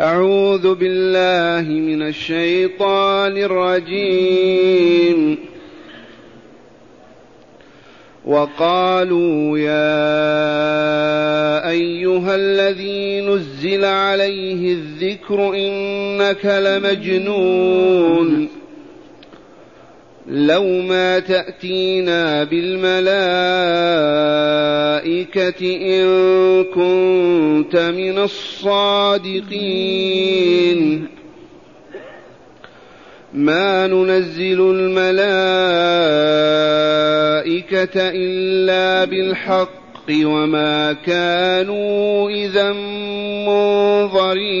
أعوذ بالله من الشيطان الرجيم. وقالوا يا أيها الذي نزل عليه الذكر إنك لمجنون. لو ما تأتينا بالملائكة إن كنت من الصادقين. ما ننزل الملائكة إلا بالحق وما كانوا إذا منظرين.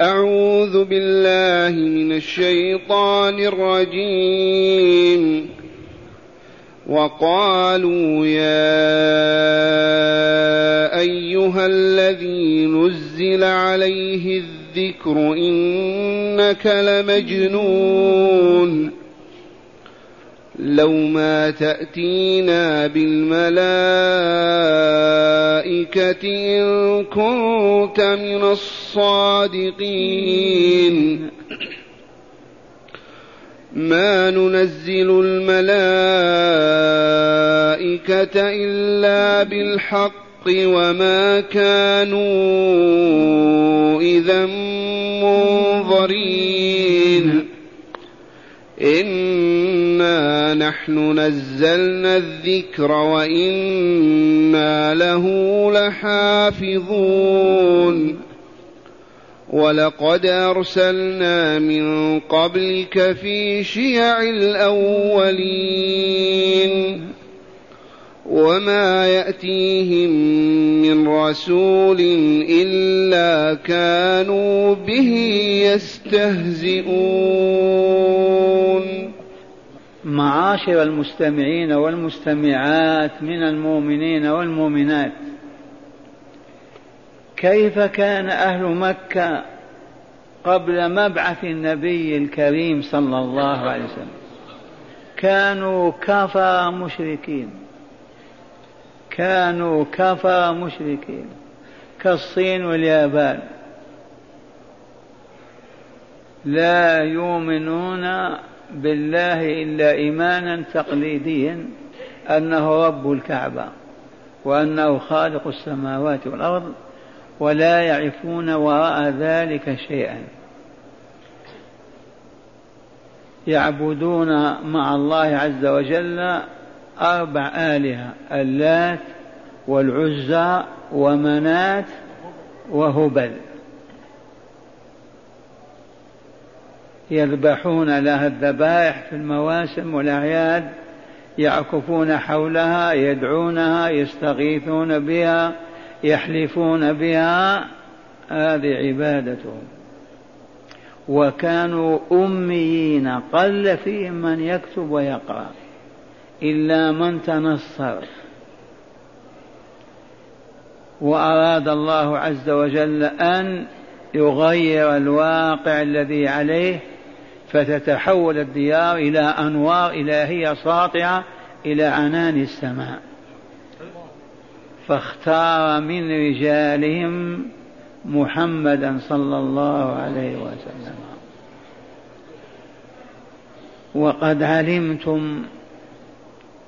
أعوذ بالله من الشيطان الرجيم. وقالوا يا أيها الذي نزل عليه الذكر إنك لمجنون. لو ما تأتينا بالملائكة إن كنت من الصادقين. ما ننزل الملائكة إلا بالحق وما كانوا إذا منظرين. إنا نحن نزلنا الذكر وإنا له لحافظون. ولقد أرسلنا من قبلك في شيع الأولين وما يأتيهم من رسول إلا كانوا به يستهزئون. معاشر المستمعين والمستمعات من المؤمنين والمؤمنات كيف كان أهل مكة قبل مبعث النبي الكريم صلى الله عليه وسلم؟ كانوا كفى مشركين. كانوا كفى مشركين. كالصين واليابان. لا يؤمنون بالله إلا إيمانا تقليديا أنه رب الكعبة وأنه خالق السماوات والأرض ولا يعرفون وراء ذلك شيئا. يعبدون مع الله عز وجل أربع آلهة اللات والعزى ومنات وهبل. يذبحون لها الذبائح في المواسم والأعياد يعكفون حولها يدعونها يستغيثون بها يحلفون بها هذه عبادتهم. وكانوا أميين قل فيهم من يكتب ويقرأ إلا من تنصر. وأراد الله عز وجل أن يغير الواقع الذي عليه فتتحول الديار إلى أنوار إلهية ساطعة إلى عنان السماء. فاختار من رجالهم محمدا صلى الله عليه وسلم. وقد علمتم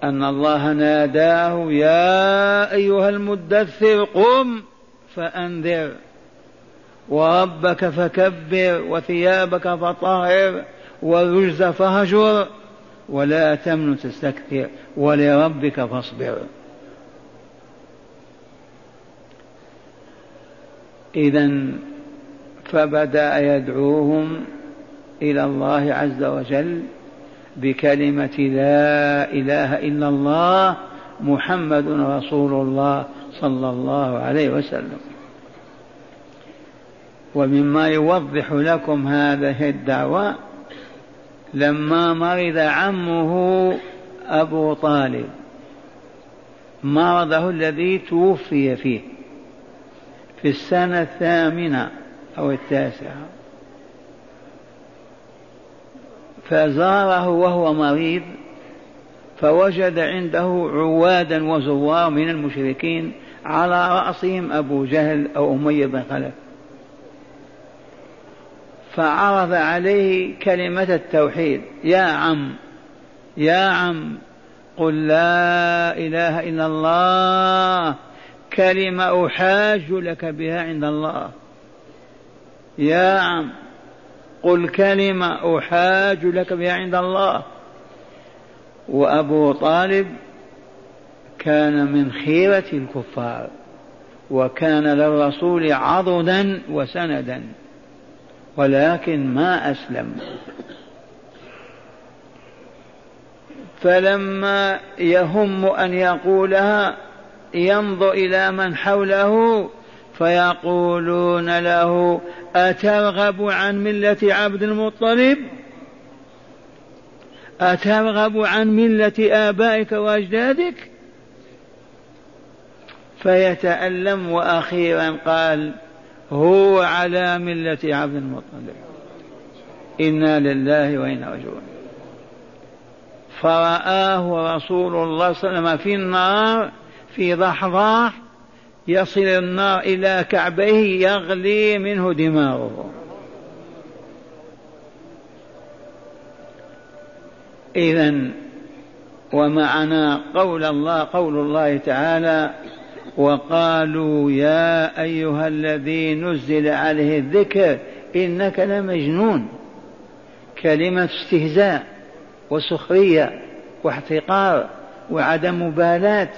أن الله ناداه يا أيها المدثر قم فأنذر وربك فكبر وثيابك فطهر والرجز فهجر ولا تمن تستكثر ولربك فاصبر. إذا فبدأ يدعوهم إلى الله عز وجل بكلمة لا إله إلا الله محمد رسول الله صلى الله عليه وسلم. ومما يوضح لكم هذه الدعوة لما مرض عمه أبو طالب مرضه الذي توفي فيه. في السنة الثامنة أو التاسعة. فزاره وهو مريض فوجد عنده عوادا وزوار من المشركين على رأسهم أبو جهل أو أمية بن خلف. فعرض عليه كلمة التوحيد يا عم يا عم قل لا إله إلا الله كلمة أحاج لك بها عند الله. يا عم قل كلمة أحاج لك بها عند الله. وأبو طالب كان من خيرة الكفار وكان للرسول عضدا وسندا ولكن ما أسلم. فلما يهم أن يقولها ينظر إلى من حوله فيقولون له أترغب عن ملة عبد المطلب؟ أترغب عن ملة آبائك وأجدادك؟ فيتألم وأخيرا قال هو على ملة عبد المطلب. إنا لله وإنا راجعون. فرآه رسول الله صلى الله عليه وسلم في النار في ضحضاح يصل النار إلى كعبيه يغلي منه دماغه إذا ومعنا قول الله قول الله تعالى وقالوا يا أيها الذي نزل عليه الذكر إنك لمجنون. كلمة استهزاء وسخرية واحتقار وعدم مبالاة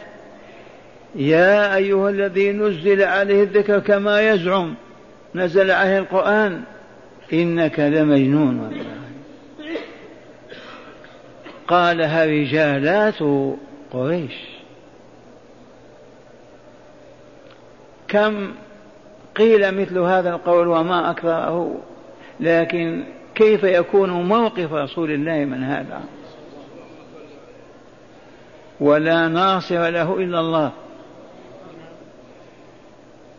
يا أيها الذي نزل عليه الذكر كما يزعم نزل عليه القرآن إنك لمجنون. قالها رجالات قريش كم قيل مثل هذا القول وما أكثره لكن كيف يكون موقف رسول الله من هذا؟ ولا ناصر له إلا الله.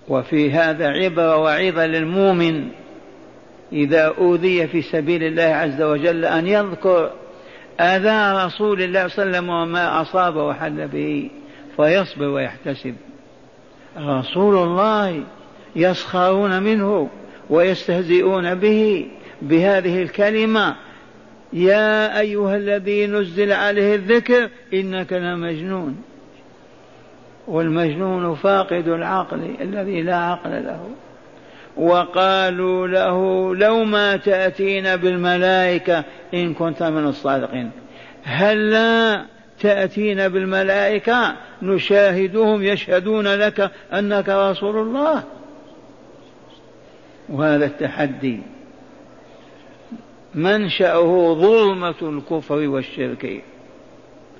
وفي هذا عبرة وعظة للمؤمن إذا أوذي في سبيل الله عز وجل أن يذكر أذى رسول الله صلى الله عليه وسلم وما أصاب وحل به فيصبر ويحتسب. رسول الله يسخرون منه ويستهزئون به بهذه الكلمة. يا أيها الذي نزل عليه الذكر إنك لمجنون. والمجنون فاقد العقل الذي لا عقل له. وقالوا له لو ما تأتينا بالملائكة إن كنت من الصادقين. هل لا تأتينا بالملائكة نشاهدهم يشهدون لك أنك رسول الله؟ وهذا التحدي. منشأه ظلمة الكفر والشرك.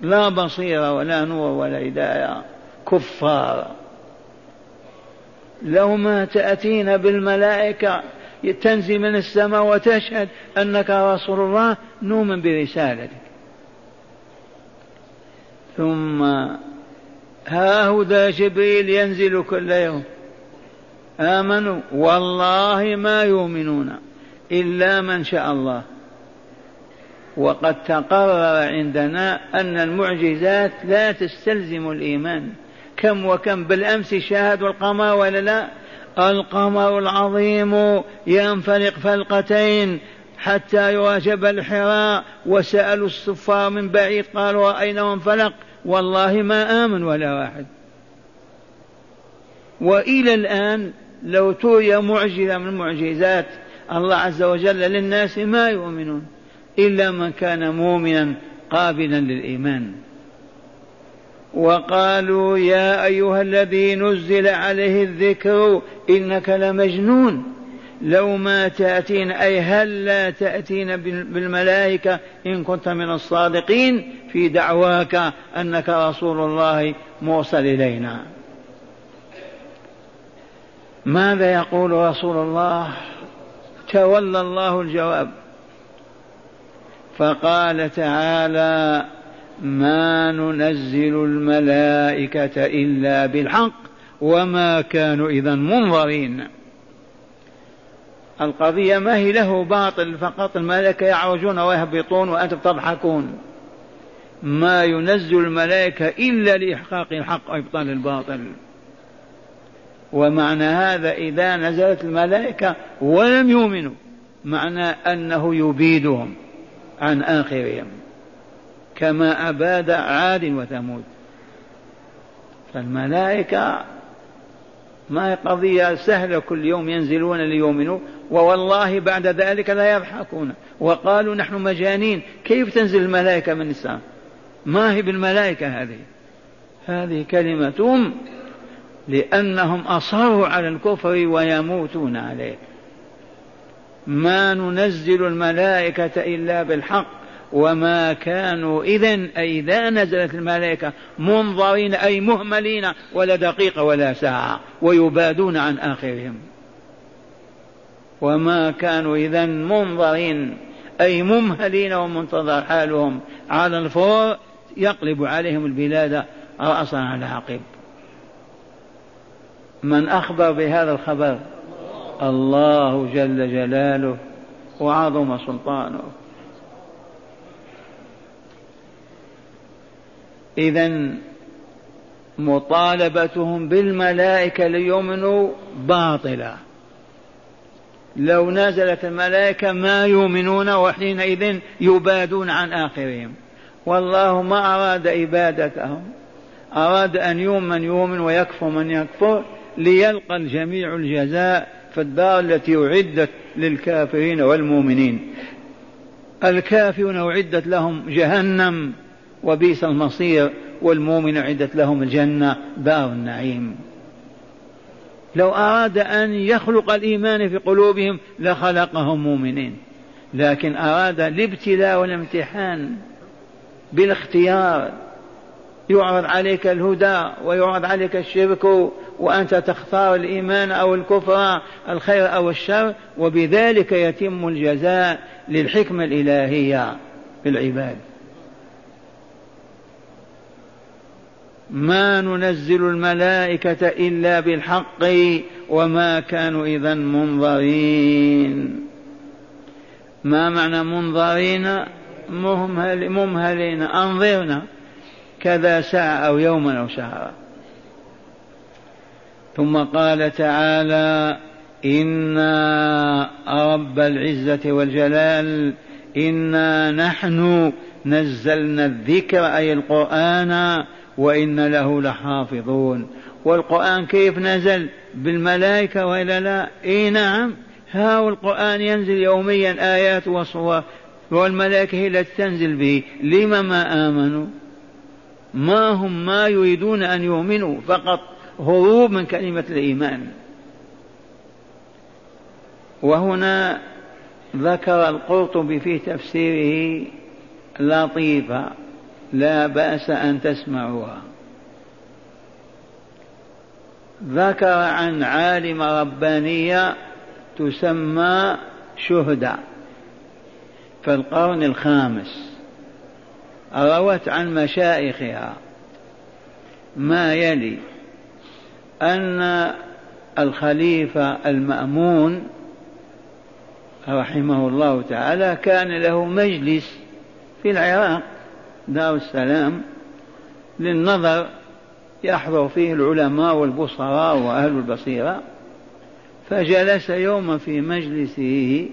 لا بصيرة ولا نور ولا هداية. كفار. لو ما تأتينا بالملائكة تنزل من السماء وتشهد أنك رسول الله نؤمن برسالتك. ثم ها هو جبريل ينزل كل يوم. آمنوا والله ما يؤمنون إلا من شاء الله. وقد تقرر عندنا أن المعجزات لا تستلزم الإيمان. كم وكم بالأمس شاهدوا القمر ولا لا؟ القمر العظيم ينفلق فلقتين حتى يرى جبل حراء وسألوا الصفار من بعيد قالوا رأينا انفلق؟ والله ما آمن ولا واحد. وإلى الآن لو تري معجزة من معجزات الله عز وجل للناس ما يؤمنون إلا من كان مؤمنا قابلا للإيمان. وقالوا يا أيها الذي نزل عليه الذكر إنك لمجنون. لو ما تأتين أي هل لا تأتين بالملائكة إن كنت من الصادقين في دعواك أنك رسول الله موصل إلينا. ماذا يقول رسول الله؟ تولى الله الجواب. فقال تعالى ما ننزل الملائكة إلا بالحق وما كانوا إذا منظرين. القضية ما هي له باطل فقط الملائكة يعرجون ويهبطون وأنتم تضحكون. ما ينزل الملائكة إلا لإحقاق الحق وإبطال الباطل. ومعنى هذا إذا نزلت الملائكة ولم يؤمنوا معنى أنه يبيدهم عن آخرهم. كما أباد عاد وثمود. فالملائكة ما هي قضية سهلة كل يوم ينزلون ليؤمنوا ووالله بعد ذلك لا يضحكون. وقالوا نحن مجانين كيف تنزل الملائكة من السماء؟ ما هي بالملائكة هذه؟ هذه كلمتهم لأنهم أصروا على الكفر ويموتون عليه. ما ننزل الملائكة إلا بالحق. وما كانوا إذا أي إذا نزلت الملائكة منظرين أي مهملين ولا دقيقة ولا ساعة ويبادون عن آخرهم. وما كانوا إذا منظرين أي ممهلين ومنتظر حالهم. على الفور يقلب عليهم البلاد رأسا على عقب. من أخبر بهذا الخبر؟ الله جل جلاله وعظم سلطانه. إذا مطالبتهم بالملائكة ليؤمنوا باطلة لو نزلت الملائكة ما يؤمنون وحينئذ يبادون عن آخرهم. والله ما أراد إبادتهم أراد أن يؤمن من يؤمن ويكفر من يكفر ليلقى الجميع الجزاء في الدار التي أعدت للكافرين والمؤمنين. الكافرون أعدت لهم جهنم. وبئس المصير والمؤمن أعدت لهم الجنة دار النعيم. لو أراد أن يخلق الإيمان في قلوبهم لخلقهم مؤمنين لكن أراد الابتلاء والامتحان بالاختيار. يعرض عليك الهدى ويعرض عليك الشرك وأنت تختار الإيمان أو الكفر الخير أو الشر وبذلك يتم الجزاء للحكمة الإلهية في العباد. ما ننزل الملائكة إلا بالحق وما كانوا إذا منظرين. ما معنى منظرين؟ مهمل ممهلين. أنظرنا كذا ساعة أو يوما أو شهرا. ثم قال تعالى إنا رب العزة والجلال إنا نحن نزلنا الذكر أي القرآن وإن له لحافظون. والقرآن كيف نزل؟ بالملائكة وإلا لا؟ إي نعم. ها القرآن ينزل يوميا آيات وصور والملائكة هي التي تنزل به. لم ما آمنوا؟ ما هم؟ ما يريدون أن يؤمنوا. فقط هروب من كلمة الإيمان. وهنا ذكر القرطبي في تفسيره لطيفة لا بأس أن تسمعوها. ذكر عن عالم ربانية تسمى شهدة في القرن الخامس. روت عن مشايخها ما يلي أن الخليفة المأمون رحمه الله تعالى كان له مجلس في العراق. دار السلام للنظر يحضر فيه العلماء والبصراء وأهل البصيرة فجلس يوما في مجلسه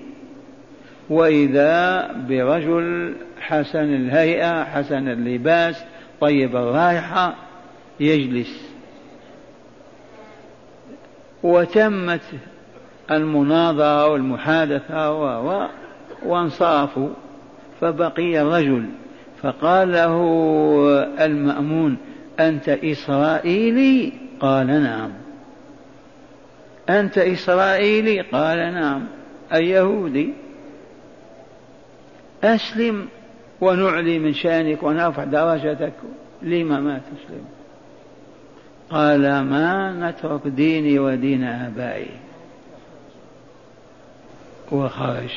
وإذا برجل حسن الهيئة حسن اللباس طيب الرائحة يجلس. وتمت المناظرة والمحادثة و وانصرفوا فبقي الرجل فقال له المأمون أنت إسرائيلي؟ قال نعم. أنت إسرائيلي؟ قال نعم. أي يهودي أسلم ونعلي من شأنك ونرفع درجتك. لما ما تسلم؟ قال ما نترك ديني ودين آبائي. وخرج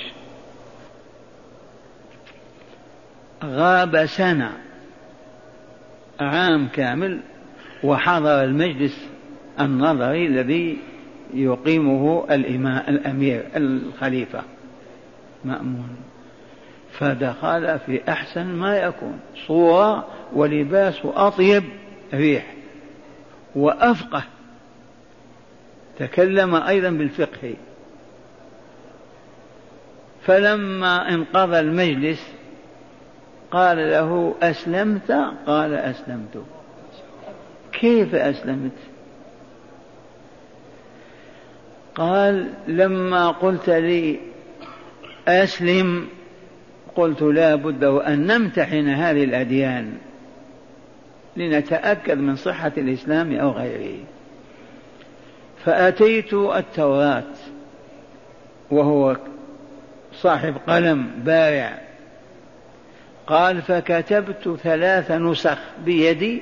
غاب سنة عام كامل وحضر المجلس النظري الذي يقيمه الإمام الأمير الخليفة مأمون. فدخل في أحسن ما يكون. صورة ولباس أطيب ريح وأفقه. تكلم أيضا بالفقه. فلما انقضى المجلس قال له أسلمت؟ قال أسلمت. كيف أسلمت؟ قال لما قلت لي أسلم قلت لا بد وأن نمتحن هذه الأديان لنتأكد من صحة الإسلام أو غيره. فأتيت التوراة وهو صاحب قلم بارع قال فكتبت ثلاث نسخ بيدي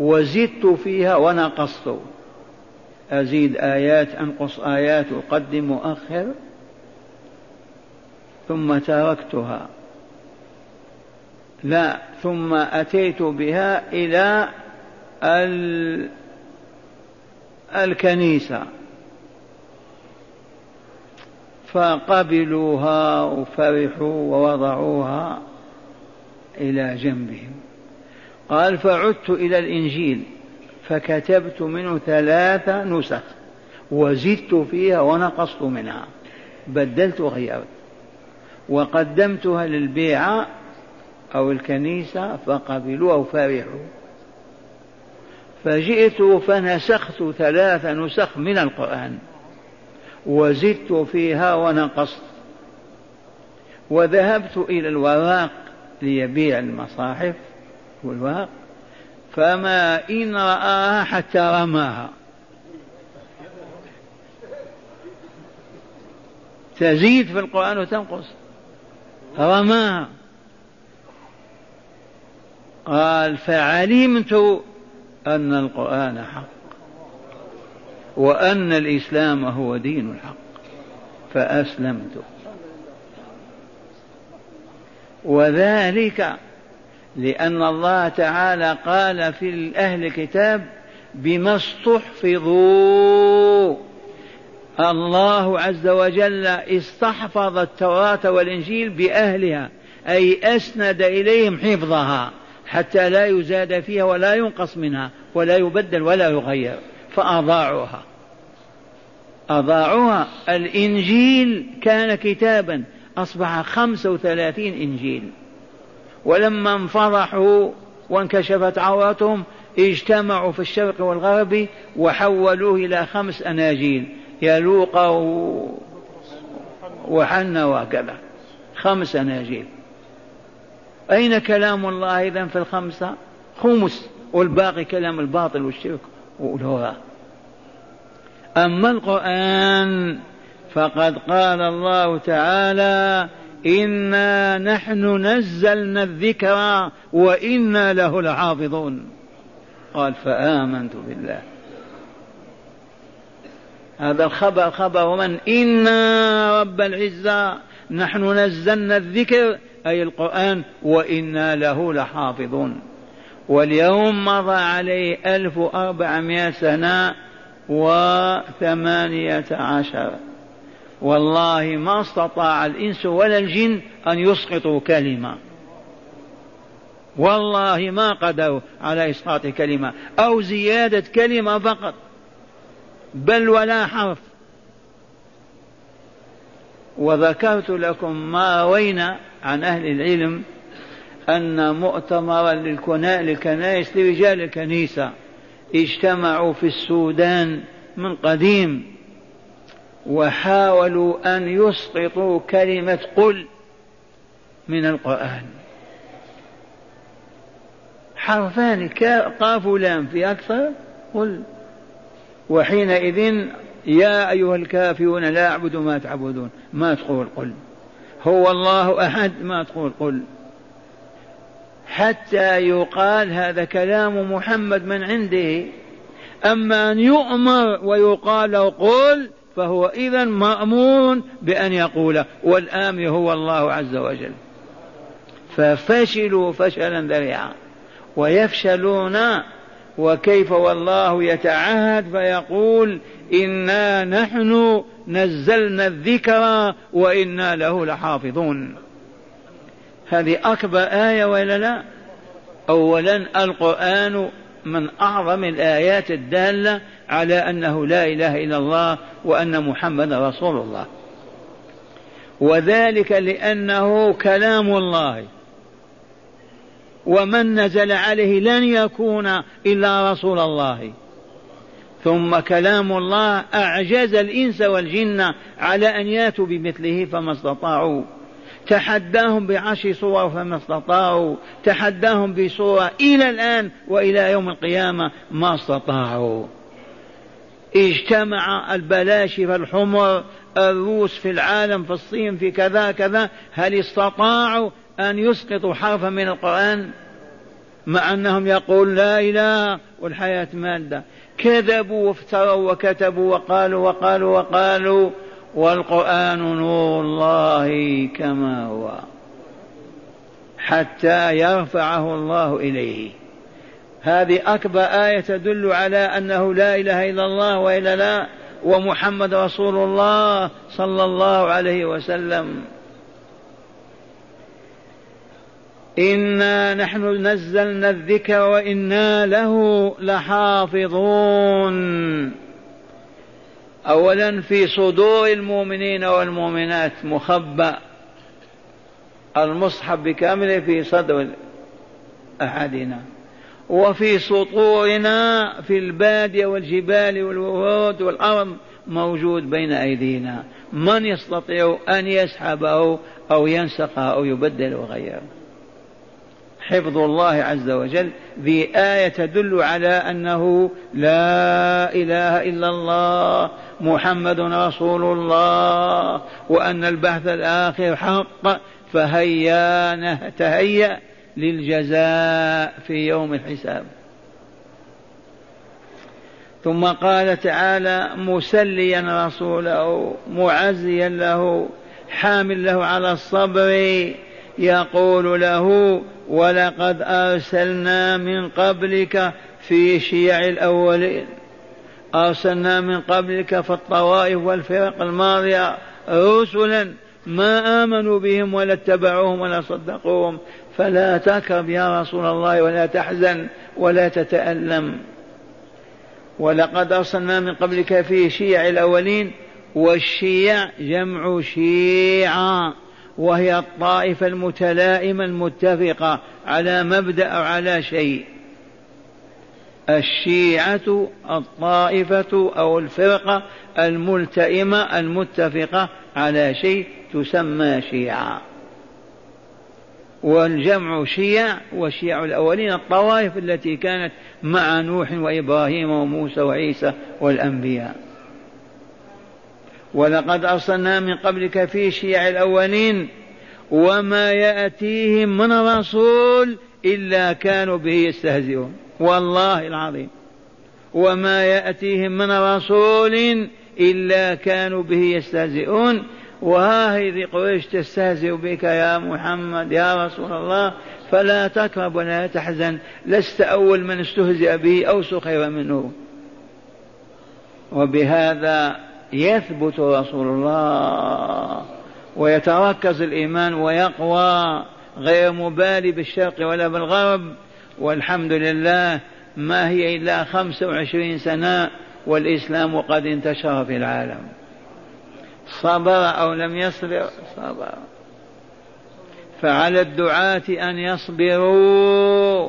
وزدت فيها ونقصت. أزيد آيات أنقص آيات أقدم وأخر ثم تركتها. لا ثم أتيت بها إلى ال... الكنيسة. فقبلوها وفرحوا ووضعوها. إلى جنبهم. قال فعدت إلى الإنجيل فكتبت منه ثلاث نسخ وزدت فيها ونقصت منها. بدلت وغيرت وقدمتها للبيعة أو الكنيسة فقبلوها وفرحوا فجئت فنسخت ثلاث نسخ من القرآن وزدت فيها ونقصت. وذهبت إلى الوراق ليبيع المصاحف والورق فما إن رآها حتى رماها. تزيد في القرآن وتنقص. رماها. قال فعلمت أن القرآن حق وأن الإسلام هو دين الحق فأسلمت. وذلك لأن الله تعالى قال في أهل الكتاب بما استحفظوا. الله عز وجل استحفظ التوراة والإنجيل بأهلها أي أسند إليهم حفظها حتى لا يزاد فيها ولا ينقص منها ولا يبدل ولا يغير فأضاعوها. أضاعوها. الإنجيل كان كتابا أصبح خمسة وثلاثين إنجيل. ولما انفضحوا وانكشفت عورتهم اجتمعوا في الشرق والغرب وحولوه إلى خمس أناجيل. يلوقا وحنا وكذا خمس أناجيل. أين كلام الله إذا في الخمسة؟ خمس والباقي كلام الباطل والشرك والهوى. أما القرآن فقد قال الله تعالى إنا نحن نزلنا الذكر وإنا له لحافظون قال فآمنت بالله. هذا الخبر خبر من إنا رب العزة نحن نزلنا الذكر أي القرآن وإنا له لحافظون. واليوم مضى عليه ألف وأربعمائة سنة وثمانية عشر. والله ما استطاع الإنس ولا الجن أن يسقطوا كلمة. والله ما قدروا على إسقاط كلمة أو زيادة كلمة فقط بل ولا حرف. وذكرت لكم ما روينا عن أهل العلم أن مؤتمرا للكنائس لرجال الكنيسة اجتمعوا في السودان من قديم. وحاولوا أن يسقطوا كلمة قل من القرآن. حرفان قاف لام في أكثر قل. وحينئذ يا أيها الكافرون لا أعبد ما تعبدون ما تقول قل. هو الله أحد ما تقول قل. حتى يقال هذا كلام محمد من عنده. أما أن يؤمر ويقال له قل فهو إذا مأمور بأن يقول والآمر هو الله عز وجل. ففشلوا فشلا ذريعا ويفشلون وكيف والله يتعهد فيقول إنا نحن نزلنا الذكر وإنا له لحافظون. هذه أكبر آية ولا لا؟ أولا القرآن من أعظم الآيات الدالة على أنه لا إله إلا الله وأن محمد رسول الله. وذلك لأنه كلام الله. ومن نزل عليه لن يكون إلا رسول الله. ثم كلام الله أعجز الإنس والجن على أن ياتوا بمثله فما استطاعوا. تحداهم بعشر صور فما استطاعوا. تحداهم بصورة إلى الآن وإلى يوم القيامة ما استطاعوا. اجتمع البلاشفة الحمر الروس في العالم في الصين في كذا كذا. هل استطاعوا أن يسقطوا حرفا من القرآن؟ مع أنهم يقول لا إله والحياة مادة. كذبوا وافتروا وكتبوا وقالوا وقالوا وقالوا والقرآن نور الله كما هو. حتى يرفعه الله إليه. هذه أكبر آية تدل على أنه لا إله إلا الله وإلا لا ومحمد رسول الله صلى الله عليه وسلم. إنا نحن نزلنا الذكر وإنا له لحافظون. أولا في صدور المؤمنين والمؤمنات مخبأ. المصحف بكامله في صدر أحدنا. وفي سطورنا في البادية والجبال والورود والأرض موجود بين أيدينا. من يستطيع أن يسحبه أو ينسخه أو يبدل وغيره حفظ الله عز وجل ذي آية تدل على أنه لا إله إلا الله محمد رسول الله وأن البحث الآخر حق فهيا نتهيأ للجزاء في يوم الحساب. ثم قال تعالى مسليا رسوله معزيا له حامل له على الصبر يقول له ولقد أرسلنا من قبلك في شيع الأولين أرسلنا من قبلك في الطوائف والفرق الماضية رسلا ما آمنوا بهم ولا اتبعوهم ولا صدقوهم فلا تكرب يا رسول الله ولا تحزن ولا تتألم. ولقد أرسلنا من قبلك في شيع الأولين والشيع جمع شيعة وهي الطائفة المتلائمة المتفقة على مبدأ أو على شيء. الشيعة الطائفة أو الفرقة الملتئمة المتفقة على شيء تسمى شيعة. والجمع شيع وشيع الأولين الطوائف التي كانت مع نوح وإبراهيم وموسى وعيسى والأنبياء. ولقد أرسلنا من قبلك في شيع الأولين وما يأتيهم من رسول إلا كانوا به يستهزئون. والله العظيم. وما يأتيهم من رسول إلا كانوا به يستهزئون. وهذه قريش تستهزئ بك يا محمد يا رسول الله. فلا تكرب ولا تحزن لست أول من استهزئ به أو سخر منه. وبهذا يثبت رسول الله ويتركز الإيمان ويقوى غير مبالي بالشرق ولا بالغرب. والحمد لله ما هي إلا خمسة وعشرين سنة والإسلام قد انتشر في العالم. صبر أو لم يصبر صبر. فعلى الدعاة أن يصبروا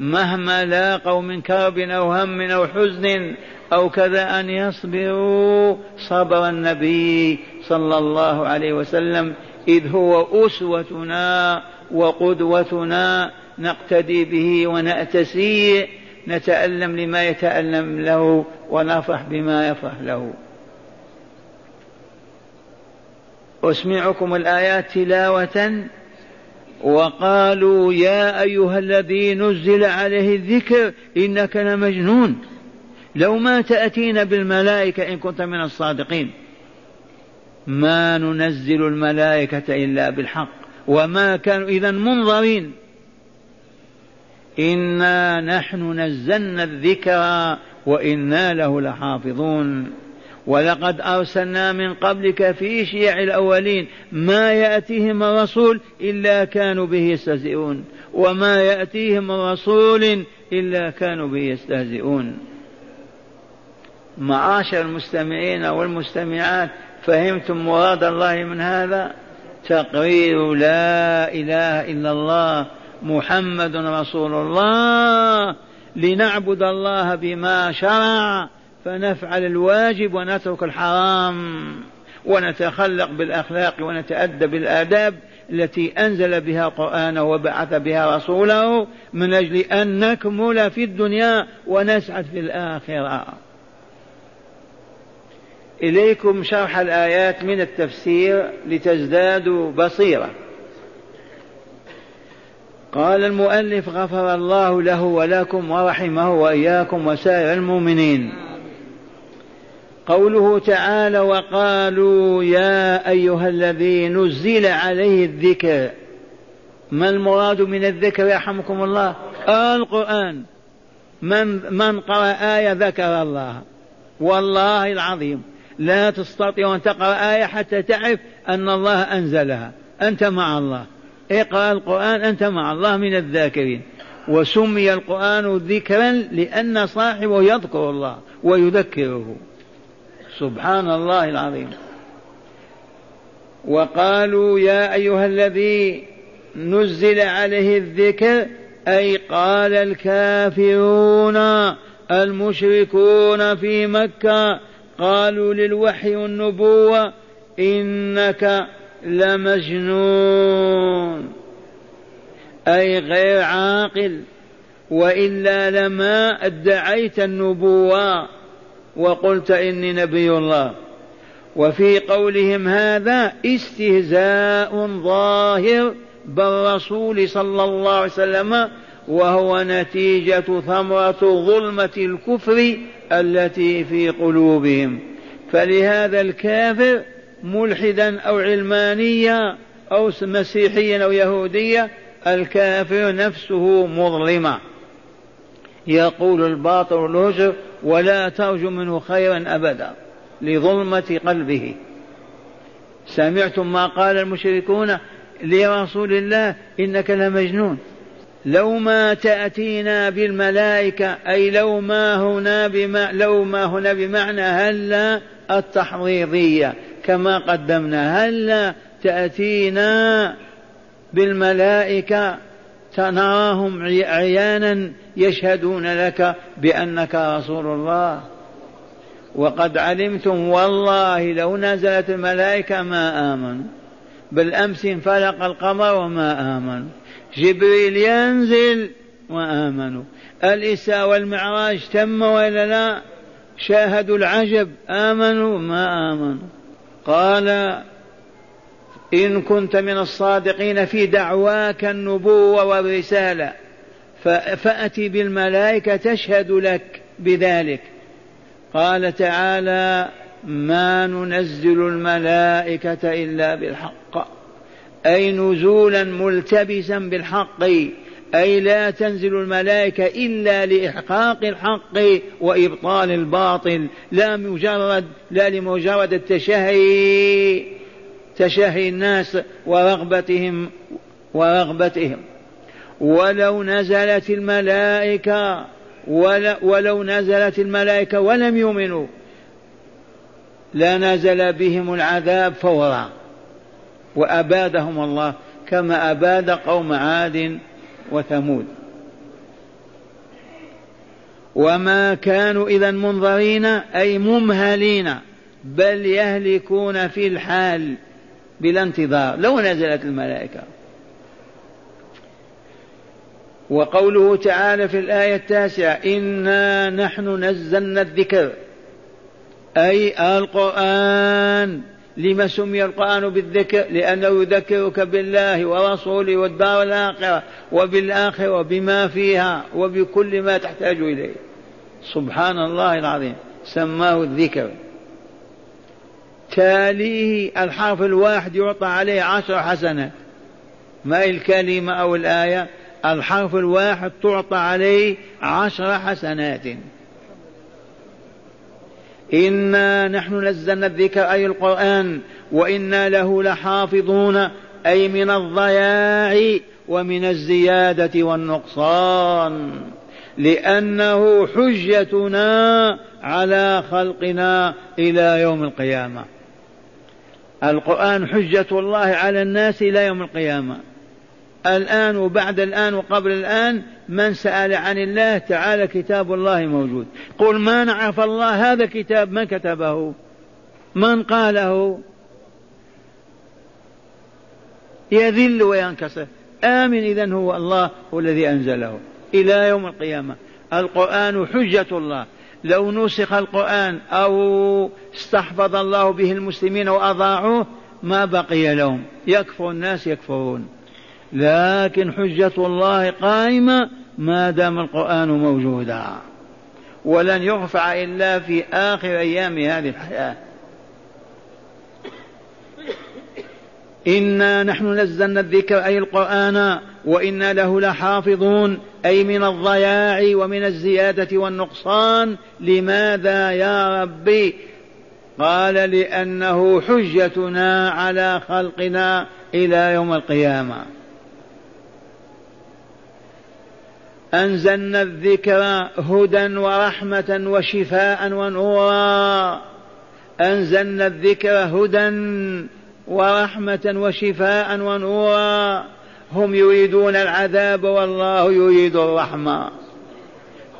مهما لاقوا من كرب أو هم أو حزن أو كذا أن يصبروا. صبر النبي صلى الله عليه وسلم إذ هو أسوتنا وقدوتنا نقتدي به ونأتسي نتألم لما يتألم له ونفرح بما يفرح له. أسمعكم الآيات تلاوة وقالوا يا أيها الذي نزل عليه الذكر إنك لمجنون. لو ما تأتينا بالملائكة إن كنت من الصادقين. ما ننزل الملائكة إلا بالحق. وما كانوا إذا منظرين. إنا نحن نزلنا الذكر وإنا له لحافظون. ولقد أرسلنا من قبلك في شيع الأولين ما يأتيهم رسول إلا كانوا به يستهزئون وما يأتيهم رسول إلا كانوا به يستهزئون. معاشر المستمعين والمستمعات فهمتم مراد الله من هذا؟ تقرير لا إله إلا الله محمد رسول الله لنعبد الله بما شرع فنفعل الواجب ونترك الحرام ونتخلق بالأخلاق ونتأدب بالآداب التي أنزل بها قرانه وبعث بها رسوله من أجل أن نكمل في الدنيا ونسعد في الآخرة. إليكم شرح الآيات من التفسير لتزدادوا بصيرة. قال المؤلف غفر الله له ولكم ورحمه وإياكم وسائر المؤمنين. قوله تعالى وقالوا يا أيها الذي نزل عليه الذكر ما المراد من الذكر يرحمكم الله؟ القرآن. من من قرأ آية ذكر الله. والله العظيم. لا تستطيع أن تقرأ آية حتى تعرف أن الله أنزلها. أنت مع الله. اقرأ القرآن أنت مع الله من الذاكرين. وسمي القرآن ذكرا لأن صاحبه يذكر الله ويذكره. سبحان الله العظيم. وقالوا يا أيها الذي نزل عليه الذكر أي قال الكافرون المشركون في مكة قالوا للوحي والنبوة إنك لمجنون. أي غير عاقل وإلا لما ادعيت النبوة وقلت إني نبي الله. وفي قولهم هذا استهزاء ظاهر بالرسول صلى الله عليه وسلم وهو نتيجة ثمرة ظلمة الكفر التي في قلوبهم. فلهذا الكافر ملحدا أو علمانيا أو مسيحيا أو يهوديا الكافر نفسه مظلمة. يقول الباطل والهجر ولا ترجو منه خيرا أبدا لظلمة قلبه. سمعتم ما قال المشركون لرسول الله إنك لمجنون. لو ما تأتينا بالملائكة أي لو ما هنا بما لو ما هنا بمعنى هلا التحريضية كما قدمنا هلا تأتينا بالملائكة تنراهم عيانا يشهدون لك بأنك رسول الله. وقد علمتم والله لو نزلت الملائكة ما آمنوا بالأمس انفلق القمر وما آمنوا جبريل ينزل وآمنوا. الإساء والمعراج تم وإلا لا؟ شاهدوا العجب آمنوا ما آمنوا. قال إن كنت من الصادقين في دعواك النبوة والرسالة فأتي بالملائكة تشهد لك بذلك. قال تعالى ما ننزل الملائكة إلا بالحق أي نزولا ملتبسا بالحق أي لا تنزل الملائكة إلا لإحقاق الحق وإبطال الباطل لا مجرد لا لمجرد التشهي. تشهي الناس ورغبتهم ورغبتهم. ولو نزلت الملائكة ولو نزلت الملائكة ولم يؤمنوا لنزل بهم العذاب فورا. وأبادهم الله كما أباد قوم عاد وثمود. وما كانوا إذا منظرين أي ممهلين بل يهلكون في الحال. بلا انتظار لو نزلت الملائكة. وقوله تعالى في الآية التاسعة إنا نحن نزلنا الذكر. أي القرآن. لما سمي القرآن بالذكر؟ لأنه يذكرك بالله ورسوله والدار الآخرة وبالآخرة وبما فيها وبكل ما تحتاج إليه. سبحان الله العظيم. سماه الذكر. تاليه الحرف الواحد يعطى عليه عشر حسنات ما الكلمة أو الآية؟ الحرف الواحد تعطى عليه عشر حسنات. إنا نحن نزلنا الذكر أي القرآن وإنا له لحافظون أي من الضياع ومن الزيادة والنقصان. لأنه حجتنا على خلقنا إلى يوم القيامة. القرآن حجة الله على الناس إلى يوم القيامة. الآن وبعد الآن وقبل الآن من سأل عن الله تعالى كتاب الله موجود. قل ما نعرف الله هذا كتاب من كتبه؟ من قاله؟ يذل وينكسر. آمن إذا هو الله هو الذي أنزله إلى يوم القيامة. القرآن حجة الله. لو نسخ القرآن أو استحفظ الله به المسلمين وأضاعوه ما بقي لهم. يكفر الناس يكفرون. لكن حجة الله قائمة ما دام القرآن موجودا. ولن يرفع إلا في آخر أيام هذه الحياة. إنا نحن نزلنا الذكر أي القرآن وإنا له لحافظون أي من الضياع ومن الزيادة والنقصان لماذا يا ربي؟ قال لأنه حجتنا على خلقنا إلى يوم القيامة. أنزلنا الذكر هدى ورحمة وشفاء ونورا. أنزلنا الذكر هدى ورحمة وشفاء ونورا. هم يريدون العذاب والله يريد الرحمة.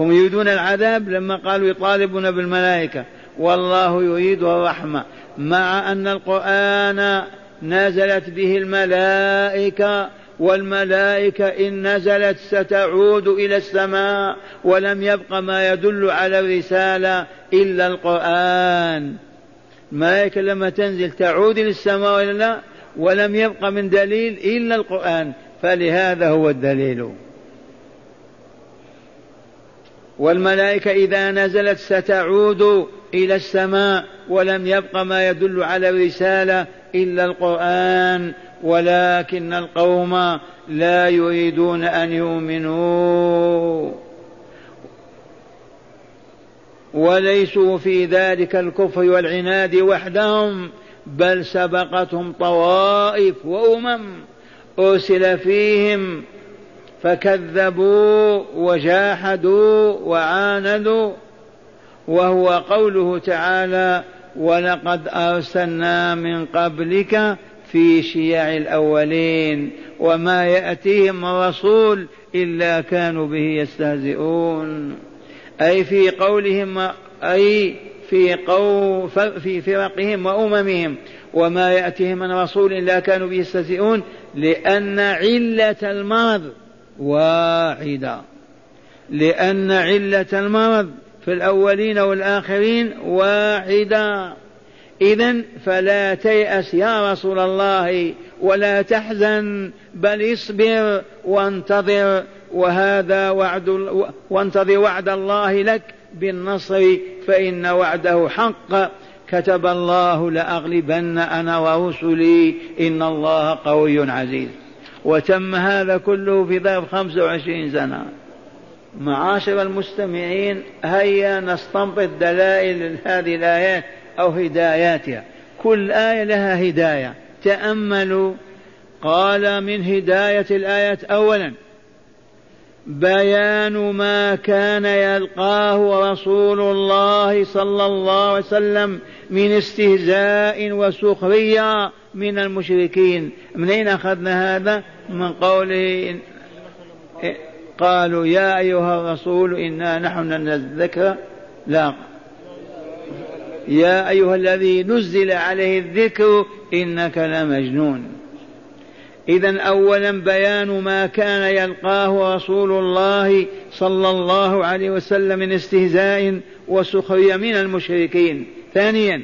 هم يريدون العذاب لما قالوا يطالبون بالملائكة. والله يريد الرحمة. مع أن القرآن نزلت به الملائكة والملائكة إن نزلت ستعود إلى السماء ولم يبق ما يدل على الرسالة إلا القرآن. الملائكة لما تنزل تعود إلى السماء ولا لا ولم يبق من دليل إلا القرآن فلهذا هو الدليل. والملائكة إذا نزلت ستعود إلى السماء ولم يبق ما يدل على الرسالة إلا القرآن ولكن القوم لا يريدون أن يؤمنوا. وليسوا في ذلك الكفر والعناد وحدهم. بل سبقتهم طوائف وأمم أرسل فيهم فكذبوا وجاحدوا وعاندوا وهو قوله تعالى ولقد أرسلنا من قبلك في شيع الأولين وما يأتيهم رسول إلا كانوا به يستهزئون أي في قولهم أي في قو في فرقهم وأممهم. وما يأتيهم من رسول إلا كانوا به يستهزئون لأن علة المرض واحدة. لأن علة المرض في الأولين والآخرين واحدة. إذا فلا تيأس يا رسول الله ولا تحزن بل اصبر وانتظر وهذا وعد وانتظر وعد الله لك بالنصر فإن وعده حق. كتب الله لأغلبن أنا ورسلي. إن الله قوي عزيز. وتم هذا كله في ظرف خمسة وعشرين سنة. معاشر المستمعين هيا نستنبط دلائل هذه الآيات أو هداياتها. كل آية لها هداية. تأملوا. قال من هداية الآيات أولا بيان ما كان يلقاه رسول الله صلى الله عليه وسلم من استهزاء وسخرية من المشركين. من أين أخذنا هذا؟ من قوله قالوا يا أيها الرسول إنا نحن الذكر لا. يا أيها الذي نزل عليه الذكر إنك لمجنون. إذا أولا بيان ما كان يلقاه رسول الله صلى الله عليه وسلم من استهزاء وسخرية من المشركين. ثانيا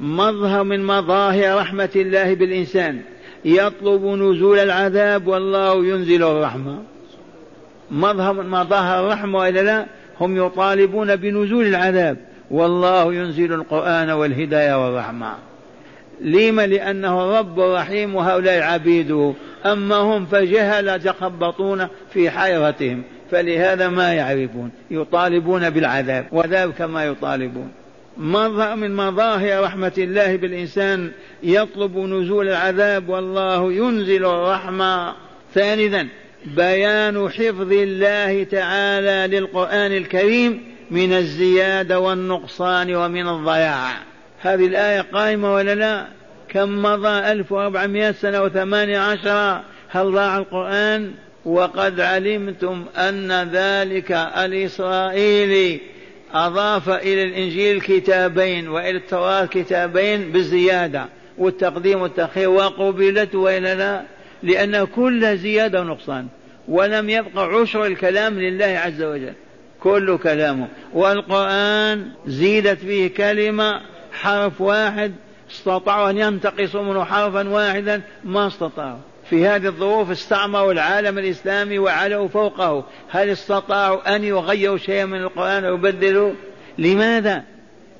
مظهر من مظاهر رحمة الله بالإنسان. يطلب نزول العذاب والله ينزل الرحمة. مظهر من مظاهر الرحمة وإلا لا هم يطالبون بنزول العذاب. والله ينزل القرآن والهداية والرحمة. لما لأنه الرب الرحيم وهؤلاء عبيده أما هم فجهل يتخبطون في حيرتهم فلهذا ما يعرفون؟ يطالبون بالعذاب وذلك كما يطالبون. من مظاهر رحمة الله بالإنسان يطلب نزول العذاب والله ينزل الرحمة. ثالثا بيان حفظ الله تعالى للقرآن الكريم من الزيادة والنقصان ومن الضياع. هذه الآية قائمة ولا لا؟ كم مضى ألف وأربعمائة سنة وثمانية عشر؟ هل ضاع القرآن؟ وقد علمتم أن ذلك الإسرائيلي أضاف إلى الإنجيل كتابين وإلى التوراة كتابين بالزيادة والتقديم والتأخير وقبلت وإلا لا؟ لأن كل زيادة ونقصان ولم يبقى عشر الكلام لله عز وجل كل كلامه. والقرآن زيدت فيه كلمة حرف واحد استطاعوا أن ينتقصوا منه حرفا واحدا ما استطاعوا. في هذه الظروف استعمروا العالم الإسلامي وعلوا فوقه. هل استطاعوا أن يغيروا شيئا من القرآن ويبدلوا لماذا؟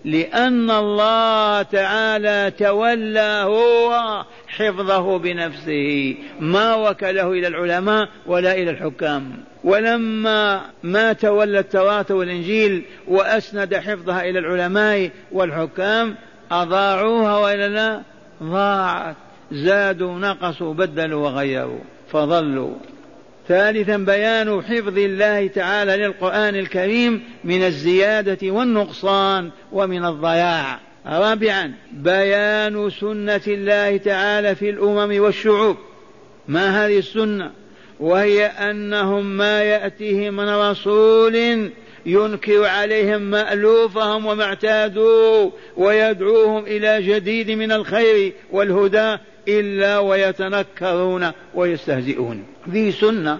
لأن الله تعالى تولى هو حفظه بنفسه ما وكله إلى العلماء ولا إلى الحكام. ولما ما تولى التوراة والإنجيل وأسند حفظها إلى العلماء والحكام أضاعوها وإلا لا؟ ضاعت. زادوا نقصوا بدلوا وغيروا فضلوا ثالثا بيان حفظ الله تعالى للقرآن الكريم من الزيادة والنقصان ومن الضياع. رابعا بيان سنة الله تعالى في الأمم والشعوب. ما هذه السنة؟ وهي أنهم ما يأتيهم من رسول ينكر عليهم مألوفهم وما اعتادوا ويدعوهم إلى جديد من الخير والهدى إلا ويتنكرون ويستهزئون. ذي سنة.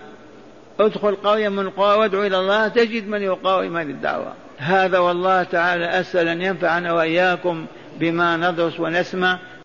ادخل قرية من القرى وادعو إلى الله تجد من يقاوم هذه الدعوة. هذا والله تعالى أسأل أن ينفعنا وإياكم بما ندرس ونسمع